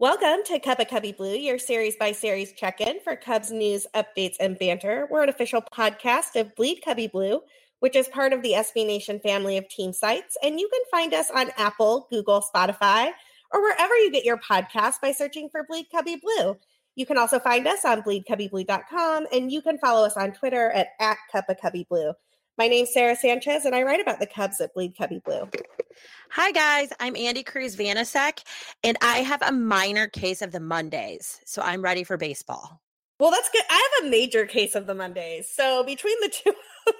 Welcome to Cup of Cubby Blue, your series by series check in for Cubs news, updates, and banter. We're an official podcast of Bleed Cubby Blue, which is part of the SB Nation family of team sites. And you can find us on Apple, Google, Spotify, or wherever you get your podcast by searching for Bleed Cubby Blue. You can also find us on bleedcubbyblue.com and you can follow us on Twitter at, at Cup of Cubby Blue. My name's Sara Sanchez, and I write about the Cubs at Bleed Cubby Blue. Hi, guys. I'm Andi Cruz Vanasek, and I have a minor case of the Mondays, so I'm ready for baseball. Well, that's good. I have a major case of the Mondays. So between the two of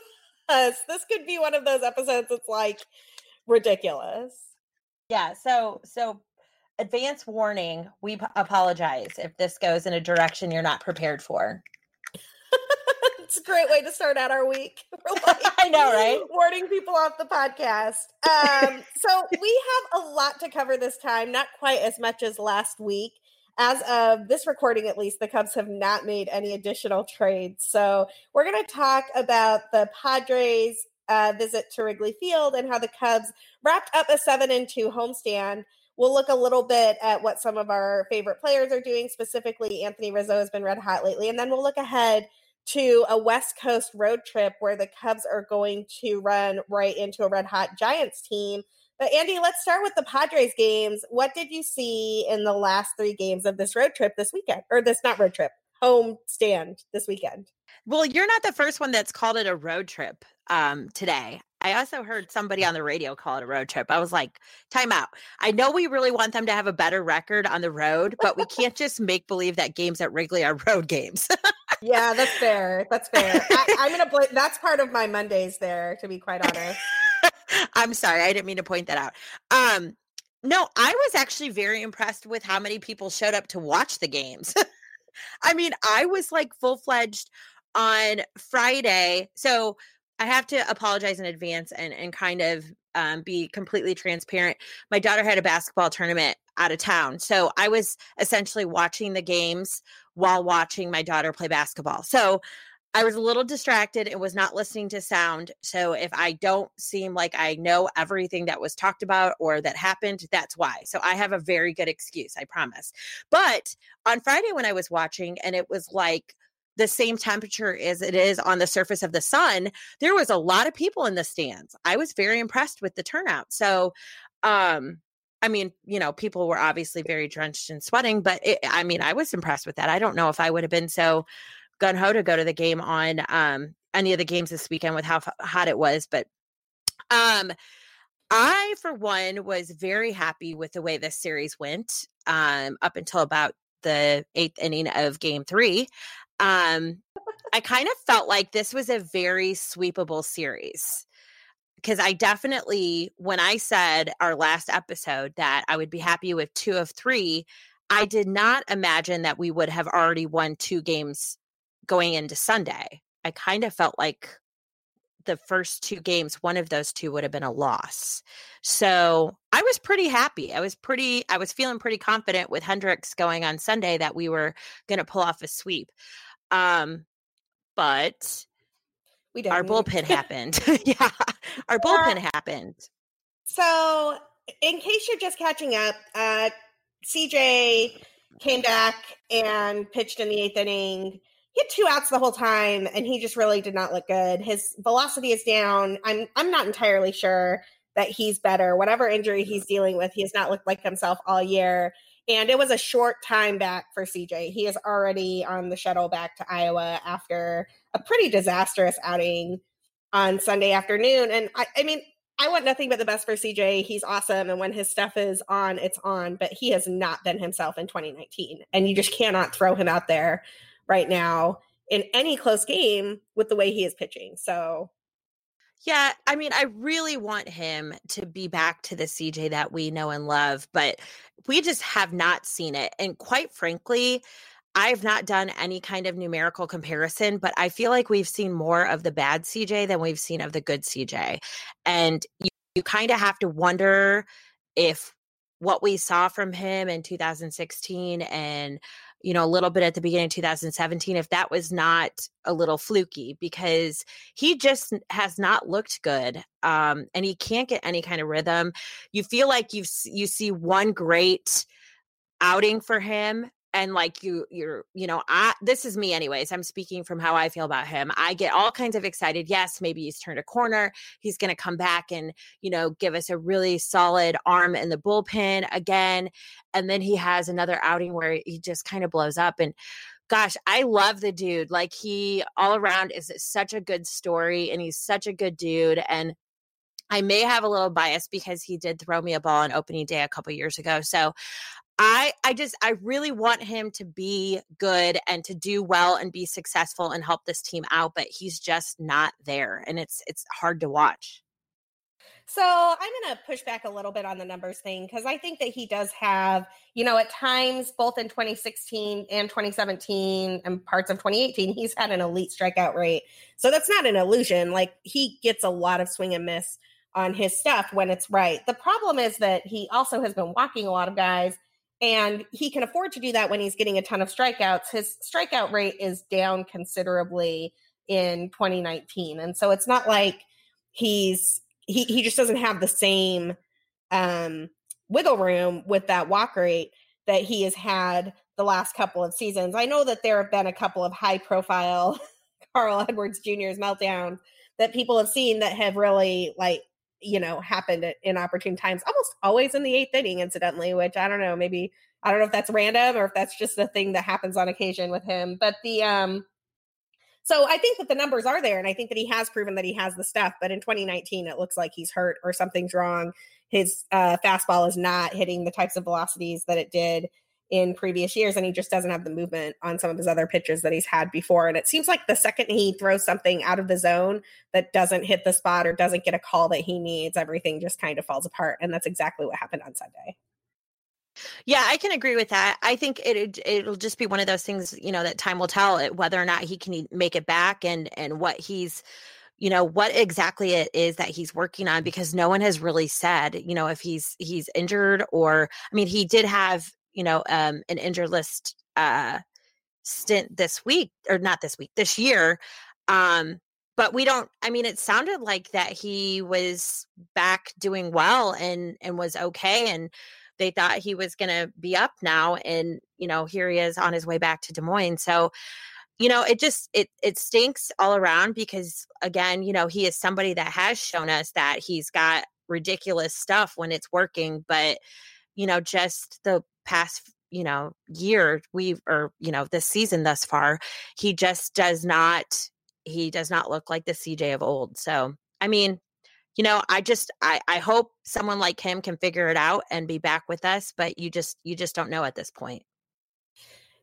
us, this could be one of those episodes that's like ridiculous. Yeah. So, so advance warning we p- apologize if this goes in a direction you're not prepared for it's a great way to start out our week. Like, I know, right? Warning people off the podcast. Um, so we have a lot to cover this time, not quite as much as last week. As of this recording, at least, the Cubs have not made any additional trades. So we're going to talk about the Padres' uh, visit to Wrigley Field and how the Cubs wrapped up a seven and two homestand. We'll look a little bit at what some of our favorite players are doing. Specifically, Anthony Rizzo has been red hot lately, and then we'll look ahead to a West Coast road trip where the Cubs are going to run right into a red hot Giants team. But Andi, let's start with the Padres games. What did you see in the last three games of this road trip this weekend? Or this not road trip, home stand this weekend? Well, you're not the first one that's called it a road trip um, today. I also heard somebody on the radio call it a road trip. I was like, time out. I know we really want them to have a better record on the road, but we can't just make believe that games at Wrigley are road games. yeah, that's fair. That's fair. I, am to blame that's part of my Mondays there, to be quite honest. I'm sorry. I didn't mean to point that out. Um, no, I was actually very impressed with how many people showed up to watch the games. I mean, I was like full fledged on Friday. So I have to apologize in advance and and kind of um, be completely transparent. My daughter had a basketball tournament out of town, so I was essentially watching the games while watching my daughter play basketball. So I was a little distracted and was not listening to sound. So if I don't seem like I know everything that was talked about or that happened, that's why. So I have a very good excuse, I promise. But on Friday when I was watching and it was like the same temperature as it is on the surface of the sun, there was a lot of people in the stands. I was very impressed with the turnout. So, um, I mean, you know, people were obviously very drenched and sweating, but it, I mean, I was impressed with that. I don't know if I would have been so gun ho to go to the game on um, any of the games this weekend with how hot it was, but um, I, for one, was very happy with the way this series went um, up until about the eighth inning of game three. Um, I kind of felt like this was a very sweepable series because I definitely, when I said our last episode that I would be happy with two of three, I did not imagine that we would have already won two games going into Sunday. I kind of felt like the first two games, one of those two would have been a loss. So I was pretty happy. I was pretty, I was feeling pretty confident with Hendricks going on Sunday that we were going to pull off a sweep. Um, but we our bullpen happened. yeah, our bullpen happened. So, in case you're just catching up, uh, CJ came back and pitched in the eighth inning. He had two outs the whole time, and he just really did not look good. His velocity is down. I'm I'm not entirely sure that he's better. Whatever injury he's dealing with, he has not looked like himself all year. And it was a short time back for CJ. He is already on the shuttle back to Iowa after a pretty disastrous outing on Sunday afternoon. And I, I mean, I want nothing but the best for CJ. He's awesome. And when his stuff is on, it's on, but he has not been himself in 2019. And you just cannot throw him out there right now in any close game with the way he is pitching. So yeah, I mean, I really want him to be back to the CJ that we know and love, but we just have not seen it. And quite frankly, I've not done any kind of numerical comparison, but I feel like we've seen more of the bad CJ than we've seen of the good CJ. And you, you kind of have to wonder if what we saw from him in 2016 and you know, a little bit at the beginning of 2017, if that was not a little fluky because he just has not looked good. Um, and he can't get any kind of rhythm. You feel like you've you see one great outing for him and like you you're you know i this is me anyways i'm speaking from how i feel about him i get all kinds of excited yes maybe he's turned a corner he's going to come back and you know give us a really solid arm in the bullpen again and then he has another outing where he just kind of blows up and gosh i love the dude like he all around is such a good story and he's such a good dude and I may have a little bias because he did throw me a ball on opening day a couple years ago. So I I just I really want him to be good and to do well and be successful and help this team out, but he's just not there and it's it's hard to watch. So I'm going to push back a little bit on the numbers thing because I think that he does have, you know, at times, both in 2016 and 2017 and parts of 2018, he's had an elite strikeout rate. So that's not an illusion. Like he gets a lot of swing and miss on his stuff when it's right. The problem is that he also has been walking a lot of guys and he can afford to do that when he's getting a ton of strikeouts. His strikeout rate is down considerably in 2019. And so it's not like he's he he just doesn't have the same um wiggle room with that walk rate that he has had the last couple of seasons. I know that there have been a couple of high profile Carl Edwards Jr.'s meltdowns that people have seen that have really like you know, happened at inopportune times, almost always in the eighth inning, incidentally, which I don't know, maybe I don't know if that's random or if that's just a thing that happens on occasion with him. But the um so I think that the numbers are there and I think that he has proven that he has the stuff, but in 2019 it looks like he's hurt or something's wrong. His uh fastball is not hitting the types of velocities that it did in previous years and he just doesn't have the movement on some of his other pitches that he's had before and it seems like the second he throws something out of the zone that doesn't hit the spot or doesn't get a call that he needs everything just kind of falls apart and that's exactly what happened on Sunday. Yeah, I can agree with that. I think it it'll just be one of those things, you know, that time will tell whether or not he can make it back and and what he's you know what exactly it is that he's working on because no one has really said you know if he's he's injured or i mean he did have you know, um, an injured list uh, stint this week or not this week, this year. Um, but we don't i mean it sounded like that he was back doing well and and was okay and they thought he was going to be up now and you know here he is on his way back to des moines so you know it just it it stinks all around because again you know he is somebody that has shown us that he's got ridiculous stuff when it's working but you know just the past you know year we've or you know this season thus far he just does not he does not look like the cj of old so i mean you know i just i i hope someone like him can figure it out and be back with us but you just you just don't know at this point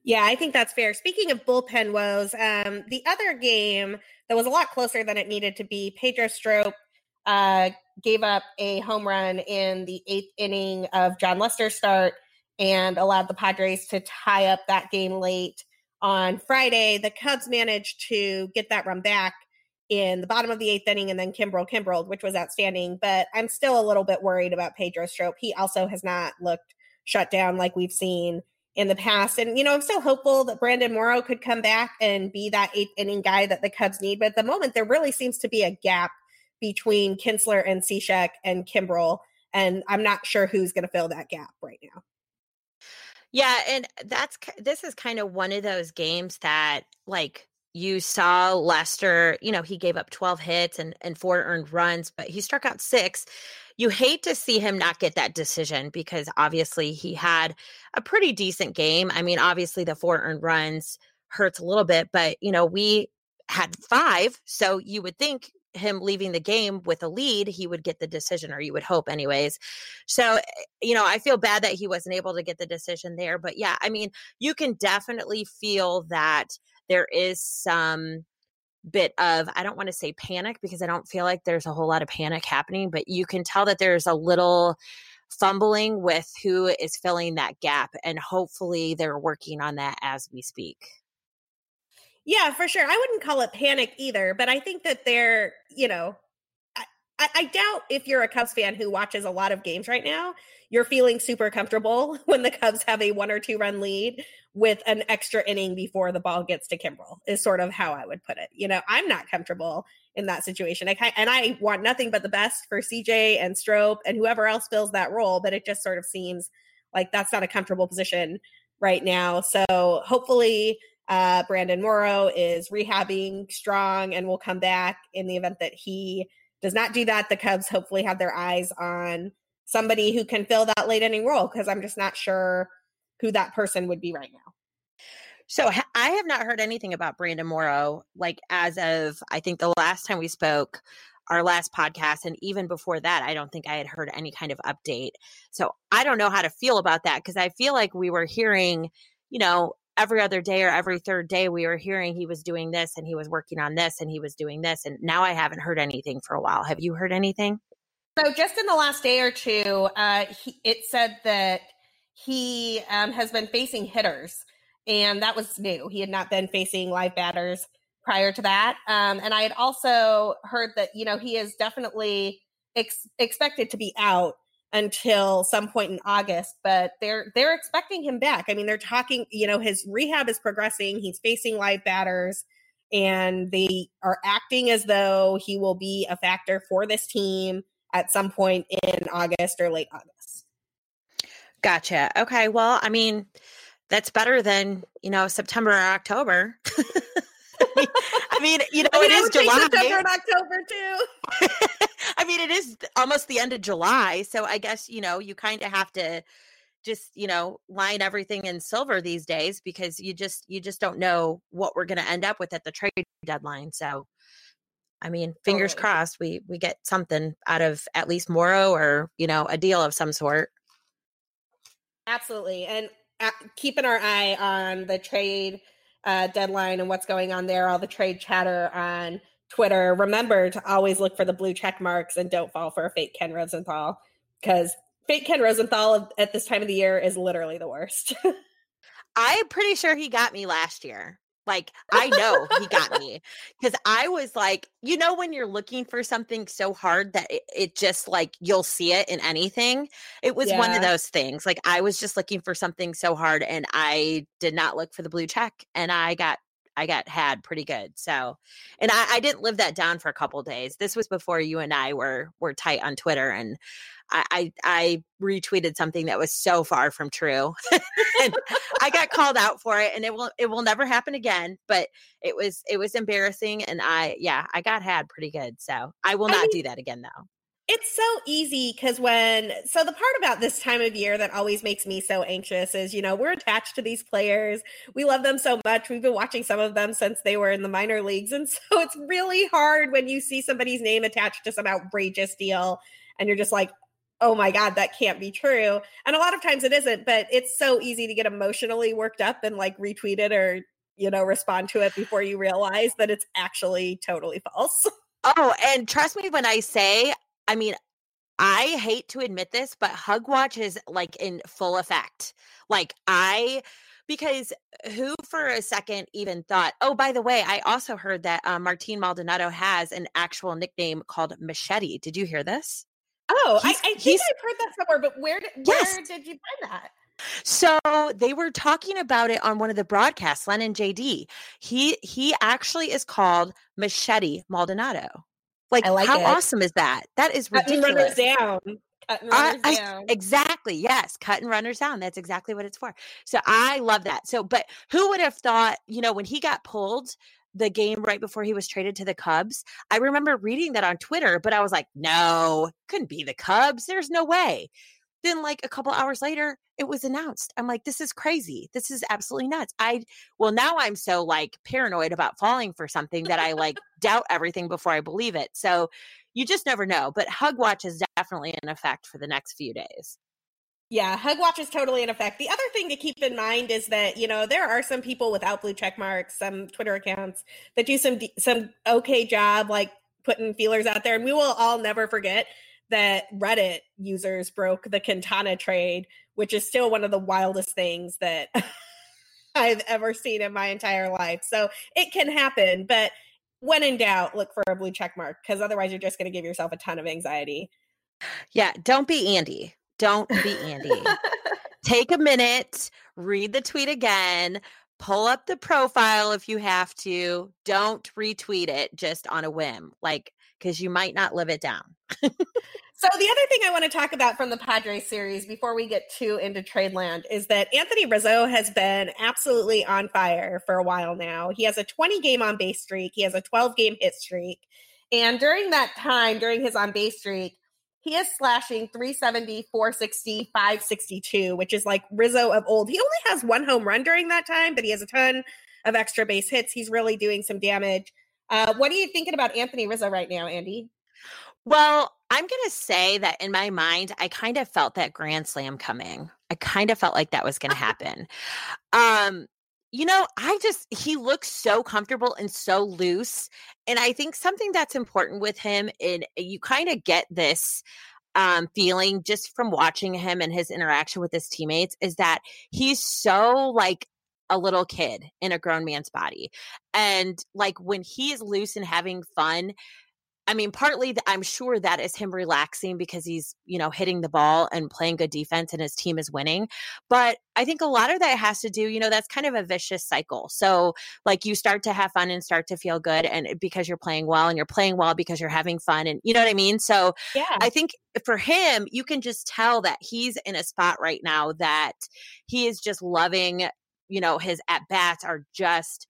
yeah, I think that's fair. Speaking of bullpen woes, um, the other game that was a lot closer than it needed to be, Pedro Strop uh, gave up a home run in the eighth inning of Jon Lester's start and allowed the Padres to tie up that game late on Friday. The Cubs managed to get that run back in the bottom of the eighth inning and then Kimbrel Kimbrel, which was outstanding. But I'm still a little bit worried about Pedro Strop. He also has not looked shut down like we've seen in the past. And, you know, I'm still hopeful that Brandon Morrow could come back and be that eighth inning guy that the Cubs need. But at the moment, there really seems to be a gap between Kintzler and Cishek and Kimbrel. And I'm not sure who's going to fill that gap right now. Yeah, and that's this is kind of one of those games that like you saw Lester, you know, he gave up 12 hits and and four earned runs, but he struck out 6. You hate to see him not get that decision because obviously he had a pretty decent game. I mean, obviously the four earned runs hurts a little bit, but you know, we had 5, so you would think him leaving the game with a lead, he would get the decision, or you would hope, anyways. So, you know, I feel bad that he wasn't able to get the decision there. But yeah, I mean, you can definitely feel that there is some bit of, I don't want to say panic because I don't feel like there's a whole lot of panic happening, but you can tell that there's a little fumbling with who is filling that gap. And hopefully they're working on that as we speak. Yeah, for sure. I wouldn't call it panic either, but I think that they're, you know, I, I, doubt if you're a Cubs fan who watches a lot of games right now, you're feeling super comfortable when the Cubs have a one or two run lead with an extra inning before the ball gets to Kimbrel, is sort of how I would put it. You know, I'm not comfortable in that situation. I and I want nothing but the best for CJ and Strop and whoever else fills that role, but it just sort of seems Like that's not a comfortable position right now. So hopefully uh, Brandon Morrow is rehabbing strong and will come back in the event that he does not do that. The Cubs hopefully have their eyes on somebody who can fill that late inning role because I'm just not sure who that person would be right now. So I have not heard anything about Brandon Morrow, like as of I think the last time we spoke, our last podcast, and even before that, I don't think I had heard any kind of update. So I don't know how to feel about that because I feel like we were hearing, you know, every other day or every third day we were hearing he was doing this and he was working on this and he was doing this, and now I haven't heard anything for a while. Have you heard anything? So just in the last day or two, uh, he, it said that he um, has been facing hitters, and that was new. He had not been facing live batters prior to that, um, and I had also heard that you know he is definitely ex- expected to be out until some point in August, but they're they're expecting him back. I mean, they're talking. You know, his rehab is progressing. He's facing live batters and they are acting as though he will be a factor for this team at some point in August or late August. Gotcha. Okay. Well, I mean, that's better than, you know, September or October. I mean, you know, I mean, it is July. September and October too. I mean, it is almost the end of July. So I guess, you know, you kind of have to just, you know, line everything in silver these days because you just you just don't know what we're going to end up with at the trade deadline. So I mean, fingers totally. crossed we we get something out of at least Morrow or, you know, a deal of some sort. Absolutely. And uh, keeping our eye on the trade uh, deadline and what's going on there, all the trade chatter on Twitter. Remember to always look for the blue check marks and don't fall for a fake Ken Rosenthal because fake Ken Rosenthal at this time of the year is literally the worst. I'm pretty sure he got me last year. Like I know he got me because I was like, you know, when you're looking for something so hard that it, it just like you'll see it in anything. It was yeah. one of those things. Like I was just looking for something so hard and I did not look for the blue check and I got I got had pretty good. So, and I, I didn't live that down for a couple days. This was before you and I were were tight on Twitter, and I, I, I retweeted something that was so far from true, and I got called out for it. And it will it will never happen again. But it was it was embarrassing, and I yeah I got had pretty good. So I will not I mean, do that again though. It's so easy because when, so the part about this time of year that always makes me so anxious is, you know, we're attached to these players. We love them so much. We've been watching some of them since they were in the minor leagues. And so it's really hard when you see somebody's name attached to some outrageous deal and you're just like, oh my God, that can't be true. And a lot of times it isn't, but it's so easy to get emotionally worked up and like retweet it or, you know, respond to it before you realize that it's actually totally false. Oh, and trust me when I say I mean, I hate to admit this, but Hug Watch is like in full effect. Like I because who for a second even thought, oh, by the way, I also heard that uh, Martin Maldonado has an actual nickname called Machete. Did you hear this? Oh, I, I, think I've heard that somewhere, but where, where yes. did you find that? So they were talking about it on one of the broadcasts, Len and JD. He he actually is called Machete Maldonado. Like, like how it. awesome is that? That is ridiculous. Cutting runners down. Cutting runners I, down. I, exactly. Yes. Cutting runners down. That's exactly what it's for. So I love that. So, but who would have thought, you know, when he got pulled the game right before he was traded to the Cubs, I remember reading that on Twitter, but I was like, no, couldn't be the Cubs. There's no way. Then, like a couple hours later, it was announced. I'm like, this is crazy. This is absolutely nuts. I, well, now I'm so like paranoid about falling for something that I like doubt everything before I believe it. So you just never know. But Hug Watch is definitely in effect for the next few days. Yeah, Hug Watch is totally in effect. The other thing to keep in mind is that you know there are some people without blue check marks, some Twitter accounts that do some some okay job, like putting feelers out there, and we will all never forget that Reddit users broke the Quintana trade, which is still one of the wildest things that I've ever seen in my entire life. So it can happen, but when in doubt, look for a blue check mark because otherwise you're just going to give yourself a ton of anxiety. Yeah, don't be Andi. Don't be Andi. Take a minute, read the tweet again, pull up the profile if you have to. Don't retweet it just on a whim. Like because you might not live it down. So the other thing I want to talk about from the Padres series before we get too into trade land is that Anthony Rizzo has been absolutely on fire for a while now. He has a 20 game on base streak, he has a 12 game hit streak. And during that time, during his on base streak, he is slashing 370, 460, 562, which is like Rizzo of old. He only has one home run during that time, but he has a ton of extra base hits. He's really doing some damage. Uh, what are you thinking about Anthony Rizzo right now, Andi? Well, I'm going to say that in my mind, I kind of felt that Grand Slam coming. I kind of felt like that was going to happen. um, you know, I just, he looks so comfortable and so loose. And I think something that's important with him, and you kind of get this um, feeling just from watching him and his interaction with his teammates, is that he's so like a little kid in a grown man's body. And like when he is loose and having fun, I mean, partly I'm sure that is him relaxing because he's, you know, hitting the ball and playing good defense and his team is winning. But I think a lot of that has to do, you know, that's kind of a vicious cycle. So, like, you start to have fun and start to feel good, and because you're playing well, and you're playing well because you're having fun, and you know what I mean? So, yeah, I think for him, you can just tell that he's in a spot right now that he is just loving, you know, his at bats are just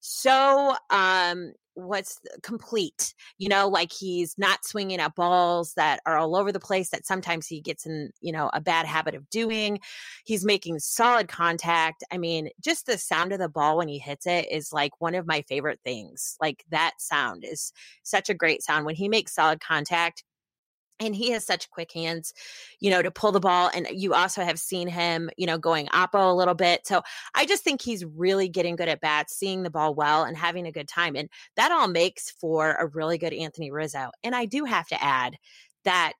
so um what's complete you know like he's not swinging at balls that are all over the place that sometimes he gets in you know a bad habit of doing. He's making solid contact. I mean just the sound of the ball when he hits it is like one of my favorite things. Like that sound is such a great sound. When he makes solid contact and he has such quick hands, you know, to pull the ball. And you also have seen him, you know, going oppo a little bit. So I just think he's really getting good at bats, seeing the ball well, and having a good time. And that all makes for a really good Anthony Rizzo. And I do have to add that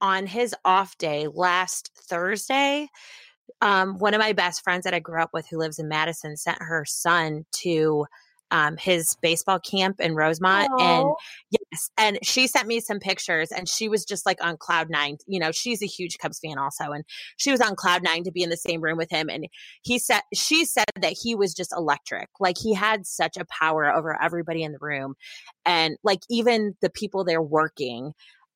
on his off day last Thursday, um, one of my best friends that I grew up with who lives in Madison sent her son to um, his baseball camp in Rosemont. Aww. And yes, and she sent me some pictures and she was just like on cloud nine. You know, she's a huge Cubs fan also. And she was on cloud nine to be in the same room with him. And he said, she said that he was just electric. Like he had such a power over everybody in the room. And like even the people there working,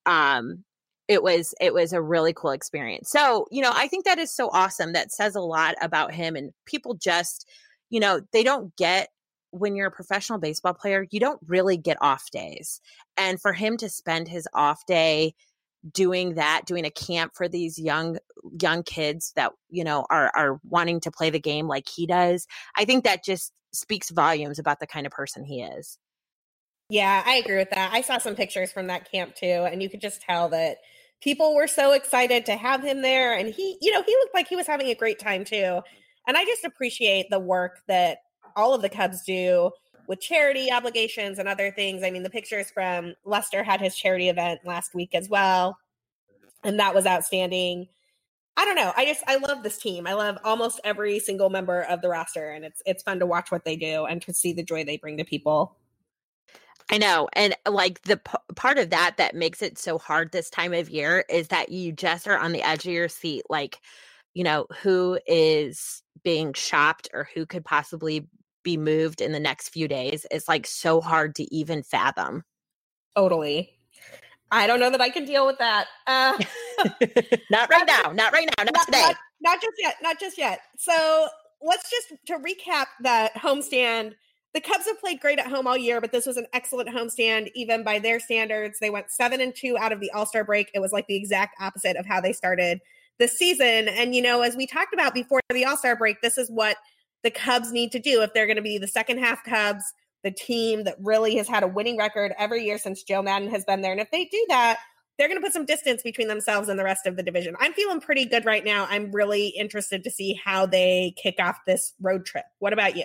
um, it was it was a really cool experience. So, you know, I think that is so awesome. That says a lot about him and people just, you know, they don't get when you're a professional baseball player, you don't really get off days. And for him to spend his off day doing that, doing a camp for these young young kids that, you know, are are wanting to play the game like he does, I think that just speaks volumes about the kind of person he is. Yeah, I agree with that. I saw some pictures from that camp too, and you could just tell that people were so excited to have him there and he, you know, he looked like he was having a great time too. And I just appreciate the work that all of the Cubs do with charity obligations and other things. I mean, the pictures from Lester had his charity event last week as well, and that was outstanding. I don't know. I just I love this team. I love almost every single member of the roster, and it's it's fun to watch what they do and to see the joy they bring to people. I know. And like the p- part of that that makes it so hard this time of year is that you just are on the edge of your seat. Like, you know, who is being shopped or who could possibly be moved in the next few days is like so hard to even fathom. Totally. I don't know that I can deal with that. Uh, not right now. Not right now. Not, not today. Not, not, just yet. Not just yet. So let's just to recap that homestand. The Cubs have played great at home all year, but this was an excellent homestand, even by their standards. They went seven and two out of the All Star break. It was like the exact opposite of how they started the season. And you know, as we talked about before the All Star break, this is what the Cubs need to do if they're going to be the second half Cubs, the team that really has had a winning record every year since Joe Maddon has been there. And if they do that, they're going to put some distance between themselves and the rest of the division. I'm feeling pretty good right now. I'm really interested to see how they kick off this road trip. What about you?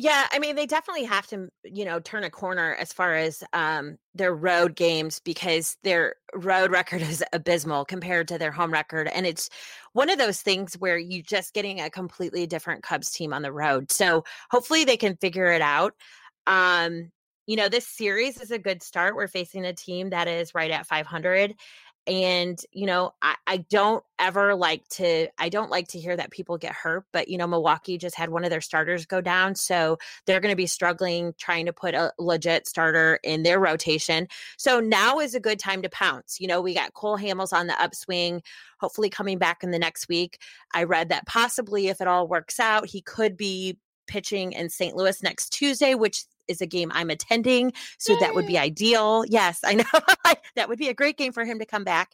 Yeah, I mean, they definitely have to, you know, turn a corner as far as um, their road games because their road record is abysmal compared to their home record. And it's one of those things where you're just getting a completely different Cubs team on the road. So hopefully they can figure it out. Um, you know, this series is a good start. We're facing a team that is right at 500 and you know I, I don't ever like to i don't like to hear that people get hurt but you know milwaukee just had one of their starters go down so they're going to be struggling trying to put a legit starter in their rotation. So now is a good time to pounce you know we got cole hamels on the upswing hopefully coming back in the next week. I read that possibly if it all works out he could be pitching in st louis next tuesday which is a game I'm attending. So Yay. that would be ideal. Yes, I know. that would be a great game for him to come back.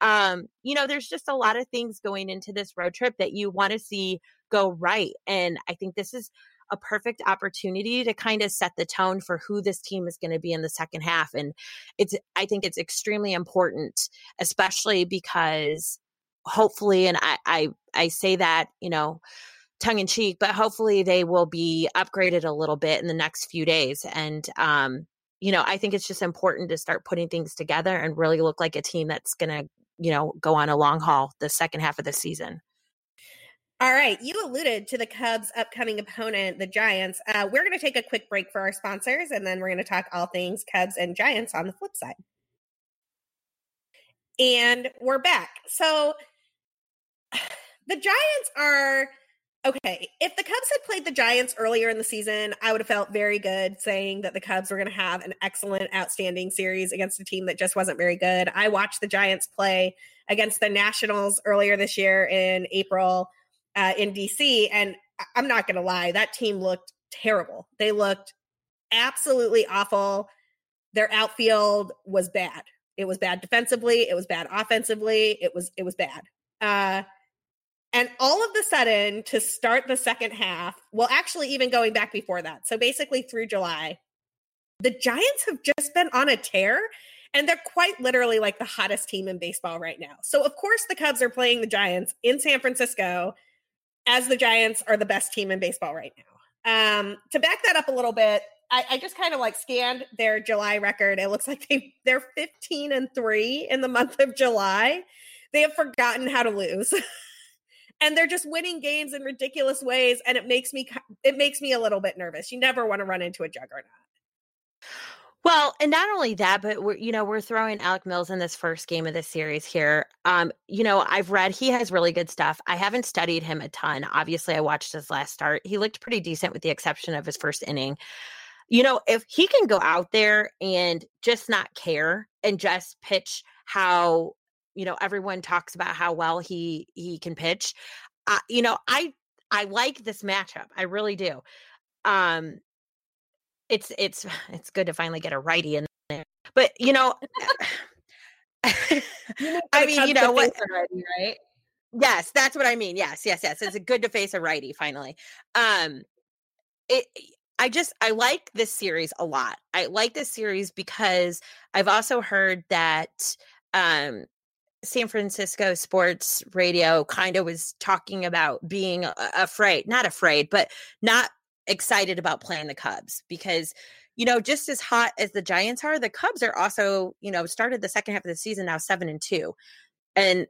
Um, you know, there's just a lot of things going into this road trip that you want to see go right. And I think this is a perfect opportunity to kind of set the tone for who this team is going to be in the second half. And it's, I think it's extremely important, especially because hopefully, and I, I, I say that, you know, tongue in cheek, but hopefully they will be upgraded a little bit in the next few days. And, um, you know, I think it's just important to start putting things together and really look like a team that's going to, you know, go on a long haul the second half of the season. All right, you alluded to the Cubs' upcoming opponent, the Giants. Uh, we're going to take a quick break for our sponsors, and then we're going to talk all things Cubs and Giants on the flip side. And we're back. So the Giants are okay, if the Cubs had played the Giants earlier in the season, I would have felt very good saying that the Cubs were going to have an excellent, outstanding series against a team that just wasn't very good. I watched the Giants play against the Nationals earlier this year in April uh, in DC, and I'm not going to lie, that team looked terrible. They looked absolutely awful. Their outfield was bad. It was bad defensively. It was bad offensively. It was it was bad. Uh, and all of the sudden, to start the second half, well, actually, even going back before that, so basically through July, the Giants have just been on a tear and they're quite literally like the hottest team in baseball right now. So, of course, the Cubs are playing the Giants in San Francisco as the Giants are the best team in baseball right now. Um, to back that up a little bit, I, I just kind of like scanned their July record. It looks like they they're 15 and three in the month of July. They have forgotten how to lose. and they're just winning games in ridiculous ways and it makes me it makes me a little bit nervous you never want to run into a juggernaut well, and not only that, but we're you know we're throwing Alec Mills in this first game of the series here. Um, you know I've read he has really good stuff. I haven't studied him a ton. Obviously, I watched his last start. He looked pretty decent with the exception of his first inning. You know, if he can go out there and just not care and just pitch how you know everyone talks about how well he he can pitch. Uh, you know i i like this matchup i really do. Um it's it's it's good to finally get a righty in there but you know i mean you know what righty, right? Yes that's what i mean yes yes yes it's a good to face a righty finally. Um it I just I like this series a lot. I like this series because I've also heard that um San Francisco sports radio kind of was talking about being afraid, not afraid, but not excited about playing the Cubs because, you know, just as hot as the Giants are, the Cubs are also, you know, started the second half of the season now seven and two. And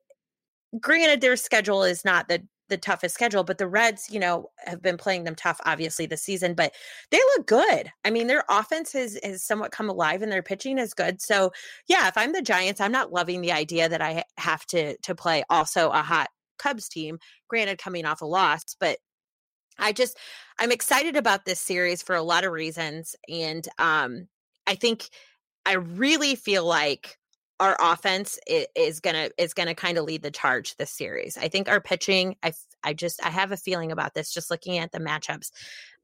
granted, their schedule is not the the toughest schedule, but the Reds, you know, have been playing them tough, obviously, this season, but they look good. I mean, their offense has, has somewhat come alive and their pitching is good. So, yeah, if I'm the Giants, I'm not loving the idea that I have to to play also a hot Cubs team, granted, coming off a loss, but I just, I'm excited about this series for a lot of reasons. And um, I think I really feel like our offense is gonna is gonna kind of lead the charge this series. I think our pitching, I I just I have a feeling about this just looking at the matchups.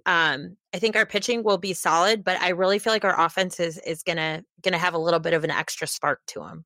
Um, I think our pitching will be solid, but I really feel like our offense is is gonna gonna have a little bit of an extra spark to them.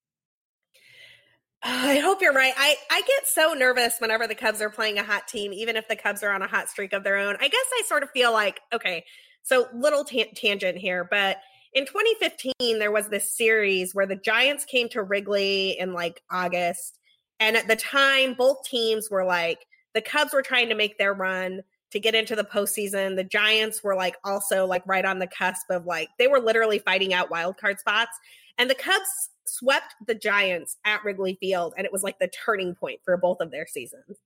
I hope you're right. I, I get so nervous whenever the Cubs are playing a hot team, even if the Cubs are on a hot streak of their own. I guess I sort of feel like, okay, so little t- tangent here, but in 2015 there was this series where the giants came to wrigley in like august and at the time both teams were like the cubs were trying to make their run to get into the postseason. The giants were like also like right on the cusp of like they were literally fighting out wild card spots and the cubs swept the giants at wrigley field and it was like the turning point for both of their seasons.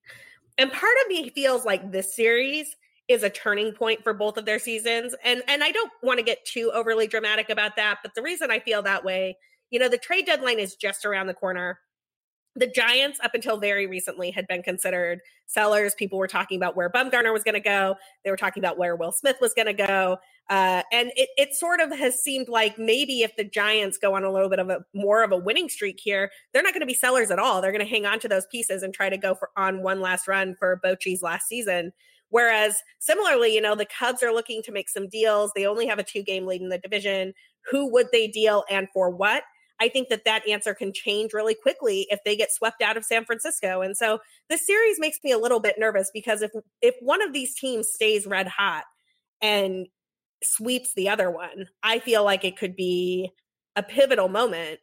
And part of me feels like this series is a turning point for both of their seasons. And and I don't want to get too overly dramatic about that, but the reason I feel that way you know, the trade deadline is just around the corner the Giants, up until very recently, had been considered sellers. People were talking about where Bumgarner was going to go. They were talking about where Will Smith was going to go. Uh, and it, it sort of has seemed like maybe if the Giants go on a little bit of a more of a winning streak here, they're not going to be sellers at all. They're going to hang on to those pieces and try to go for on one last run for Bochy's last season. Whereas similarly, you know, the Cubs are looking to make some deals. They only have a two game lead in the division. Who would they deal and for what? I think that that answer can change really quickly if they get swept out of San Francisco. And so the series makes me a little bit nervous because if if one of these teams stays red hot and sweeps the other one, I feel like it could be a pivotal moment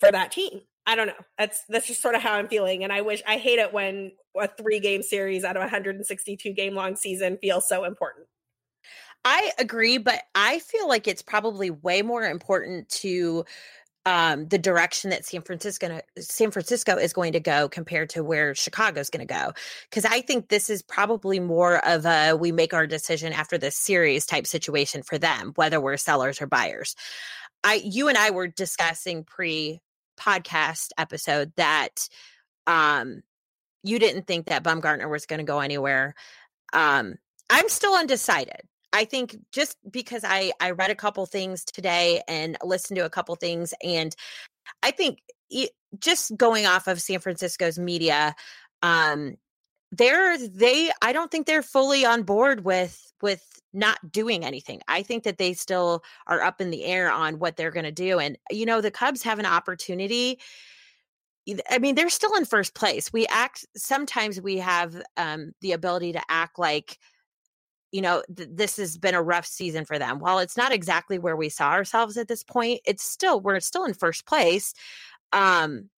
for that team. I don't know. That's that's just sort of how I'm feeling and I wish I hate it when a 3 game series out of a 162 game long season feels so important. I agree, but I feel like it's probably way more important to um, the direction that San Francisco San Francisco is going to go compared to where Chicago is going to go. Because I think this is probably more of a we make our decision after this series type situation for them, whether we're sellers or buyers. I you and I were discussing pre podcast episode that um you didn't think that Bumgarner was going to go anywhere. Um, I'm still undecided. I think just because I I read a couple things today and listened to a couple things and I think it, just going off of San Francisco's media um they're they I don't think they're fully on board with with not doing anything. I think that they still are up in the air on what they're going to do and you know the Cubs have an opportunity I mean, they're still in first place. We act sometimes we have um, the ability to act like you know, th- this has been a rough season for them. While it's not exactly where we saw ourselves at this point, it's still we're still in first place. Um,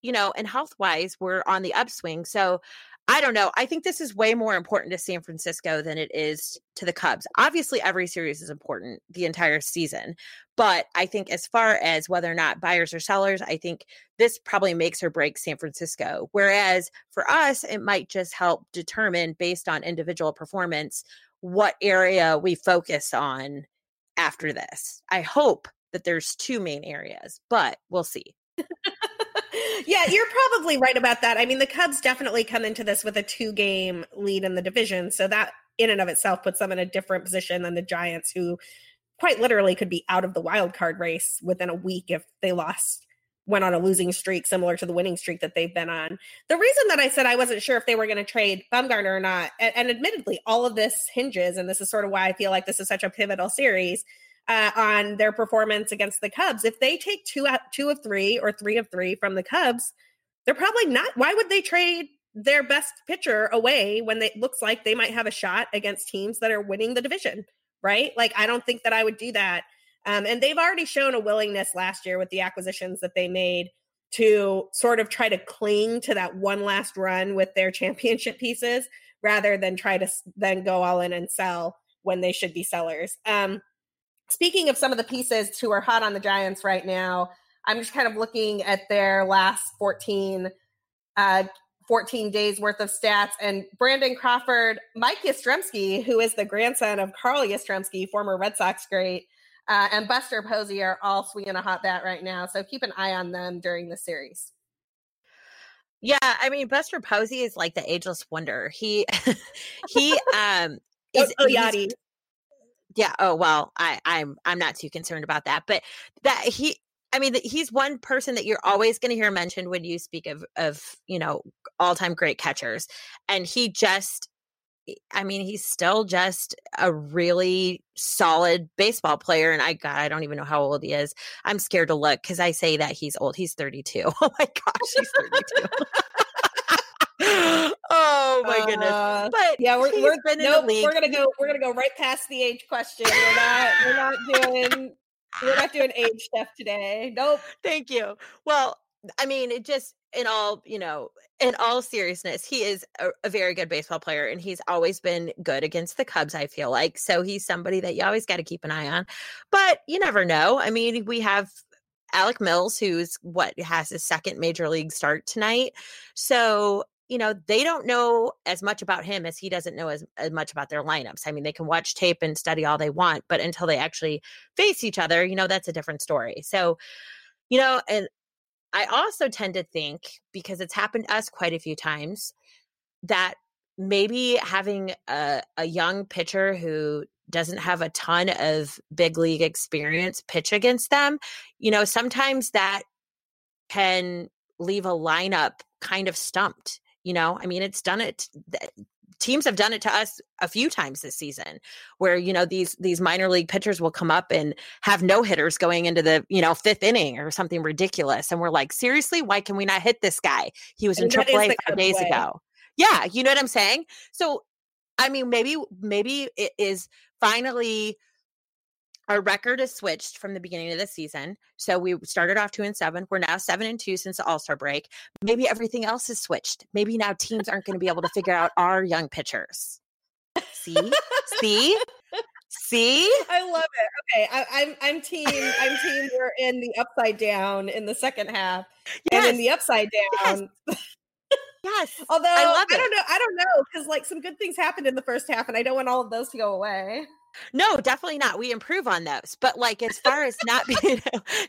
you know, and health wise, we're on the upswing. So I don't know. I think this is way more important to San Francisco than it is to the Cubs. Obviously, every series is important the entire season. But I think as far as whether or not buyers or sellers, I think this probably makes or breaks San Francisco. Whereas for us, it might just help determine based on individual performance what area we focus on after this. I hope that there's two main areas, but we'll see. Yeah, you're probably right about that. I mean, the Cubs definitely come into this with a two game lead in the division. So that in and of itself puts them in a different position than the Giants, who quite literally could be out of the wild card race within a week if they lost went on a losing streak similar to the winning streak that they've been on. The reason that I said I wasn't sure if they were going to trade Bumgarner or not, and, and, admittedly, all of this hinges, and this is sort of why I feel like this is such a pivotal series uh, on their performance against the Cubs. If they take two out, two of three or three of three from the Cubs, they're probably not. Why would they trade their best pitcher away when it looks like they might have a shot against teams that are winning the division? Right? Like, I don't think that I would do that um, and they've already shown a willingness last year with the acquisitions that they made to sort of try to cling to that one last run with their championship pieces rather than try to then go all in and sell when they should be sellers. Um, speaking of some of the pieces who are hot on the Giants right now, I'm just kind of looking at their last 14 uh, 14 days worth of stats. And Brandon Crawford, Mike Yastrzemski, who is the grandson of Carl Yastrzemski, former Red Sox great, uh, and Buster Posey are all swinging a hot bat right now. So keep an eye on them during the series. Yeah, I mean Buster Posey is like the ageless wonder. He he um oh, is oh, Yachty. Yeah, oh well, I I'm I'm not too concerned about that. But that he I mean he's one person that you're always going to hear mentioned when you speak of of, you know, all-time great catchers. And he just eh, I mean, he's still just a really solid baseball player. And I, God, I don't even know how old he is. I'm scared to look because I say that he's old. He's 32. Oh my gosh, he's 32. oh my goodness! Uh, but yeah, we're we're, nope, we're gonna go we're gonna go right past the age question. We're not we're not doing we're not doing age stuff today. Nope. Thank you. Well, I mean, it just in all, you know, in all seriousness, he is a, a, very good baseball player and he's always been good against the Cubs, I feel like. So he's somebody that you always got to keep an eye on. But you never know. I mean, we have Alec Mills, who's what has his second major league start tonight. So, you know, they don't know as much about him as he doesn't know as, as much about their lineups. I mean, they can watch tape and study all they want, but until they actually face each other, you know, that's a different story. So, You know, and I also tend to think because it's happened to us quite a few times that maybe having a, a young pitcher who doesn't have a ton of big league experience pitch against them, you know, sometimes that can leave a lineup kind of stumped. You know, I mean, it's done it. Teams have done it to us a few times this season, where you know these these minor league pitchers will come up and have no hitters going into the you know fifth inning or something ridiculous, and we're like, seriously, why can we not hit this guy? He was in AAA five days way. ago. Yeah, you know what I'm saying. So, I mean, maybe maybe it is finally our record is switched from the beginning of the season. So we started off two and seven. We're now seven and two since the All Star break. Maybe everything else is switched. Maybe now teams aren't going to be able to figure out our young pitchers. See, see, see. I love it. Okay, I, am I'm, I'm team. I'm team. We're in the upside down in the second half, yes. and in the upside down. Yes. yes. Although I, love I don't know, I don't know because like some good things happened in the first half, and I don't want all of those to go away. No, definitely not. We improve on those. But like as far as not being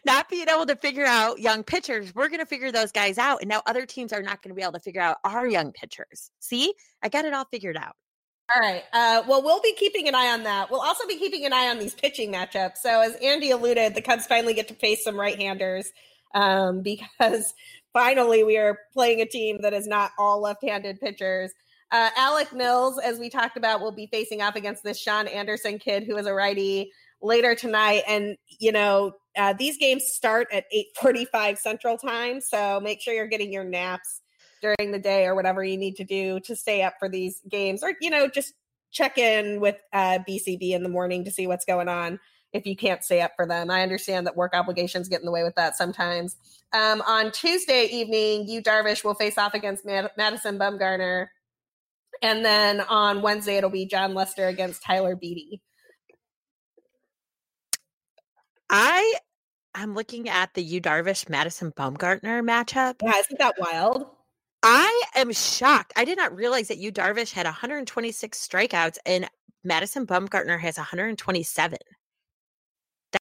not being able to figure out young pitchers, we're going to figure those guys out and now other teams are not going to be able to figure out our young pitchers. See? I got it all figured out. All right. Uh, well, we'll be keeping an eye on that. We'll also be keeping an eye on these pitching matchups. So, as Andi alluded, the Cubs finally get to face some right-handers um, because finally we are playing a team that is not all left-handed pitchers. Uh, Alec Mills, as we talked about, will be facing off against this Shaun Anderson kid who is a righty later tonight. And, you know, uh, these games start at 8.45 Central Time. So make sure you're getting your naps during the day or whatever you need to do to stay up for these games. Or, you know, just check in with uh, BCB in the morning to see what's going on if you can't stay up for them. I understand that work obligations get in the way with that sometimes. Um, on Tuesday evening, Yu Darvish will face off against Mad- Madison Bumgarner and then on Wednesday, it'll be Jon Lester against Tyler Beede. I I'm looking at the Yu Darvish Madison Bumgarner matchup. Yeah, isn't that wild? I am shocked. I did not realize that Yu Darvish had 126 strikeouts and Madison Bumgarner has 127.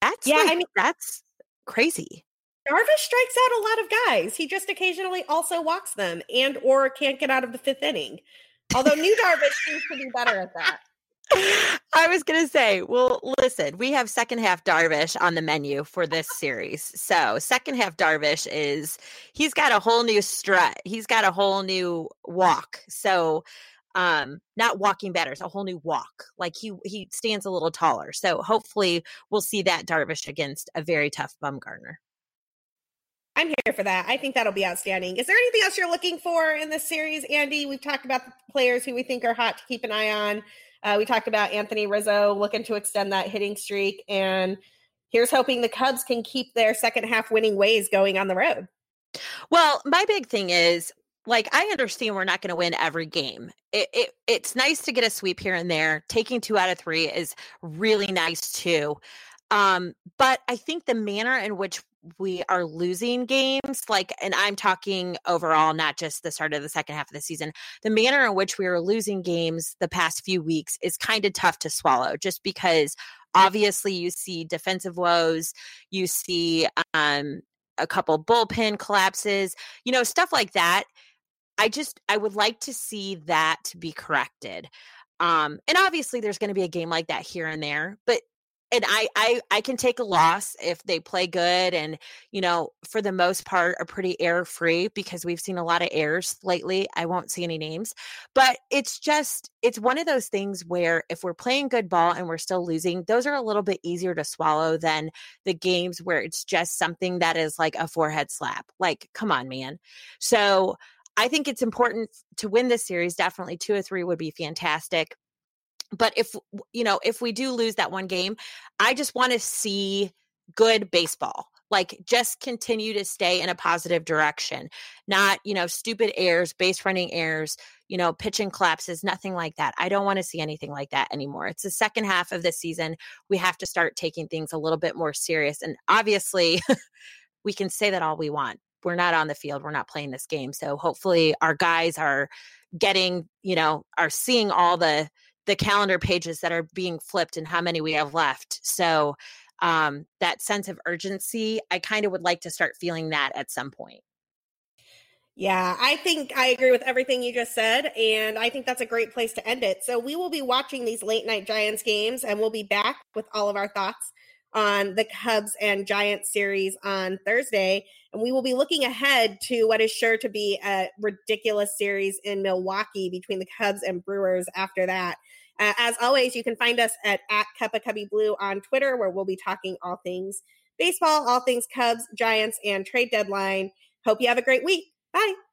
That's yeah, like, I mean that's crazy. Darvish strikes out a lot of guys. He just occasionally also walks them and or can't get out of the fifth inning. Although New Darvish seems to be better at that. I was going to say, well, listen, we have second half Darvish on the menu for this series. So, second half Darvish is he's got a whole new strut. He's got a whole new walk. So, um not walking better, it's a whole new walk. Like he he stands a little taller. So, hopefully we'll see that Darvish against a very tough Bumgarner. I'm here for that. I think that'll be outstanding. Is there anything else you're looking for in this series, Andi? We've talked about the players who we think are hot to keep an eye on. Uh, we talked about Anthony Rizzo looking to extend that hitting streak, and here's hoping the Cubs can keep their second half winning ways going on the road. Well, my big thing is like I understand we're not going to win every game. It, it it's nice to get a sweep here and there. Taking two out of three is really nice too. Um, but I think the manner in which we are losing games like and i'm talking overall not just the start of the second half of the season the manner in which we are losing games the past few weeks is kind of tough to swallow just because obviously you see defensive woes you see um a couple bullpen collapses you know stuff like that. I just i would like to see that be corrected. Um and obviously there's going to be a game like that here and there but and I, I I can take a loss if they play good and you know for the most part are pretty error free because we've seen a lot of errors lately. I won't see any names, but it's just it's one of those things where if we're playing good ball and we're still losing, those are a little bit easier to swallow than the games where it's just something that is like a forehead slap. Like, come on, man. So I think it's important to win this series. Definitely two or three would be fantastic but if you know if we do lose that one game i just want to see good baseball like just continue to stay in a positive direction not you know stupid errors base running errors you know pitching collapses nothing like that i don't want to see anything like that anymore it's the second half of the season we have to start taking things a little bit more serious and obviously we can say that all we want we're not on the field we're not playing this game so hopefully our guys are getting you know are seeing all the the calendar pages that are being flipped and how many we have left. So um, that sense of urgency. I kind of would like to start feeling that at some point. Yeah, I think I agree with everything you just said. And I think that's a great place to end it. So we will be watching these late night Giants games and we'll be back with all of our thoughts on the Cubs and Giants series on Thursday. And we will be looking ahead to what is sure to be a ridiculous series in Milwaukee between the Cubs and Brewers after that. Uh, as always, you can find us at, at Cuppa Cubbie Blue on Twitter, where we'll be talking all things baseball, all things Cubs, Giants, and trade deadline. Hope you have a great week. Bye.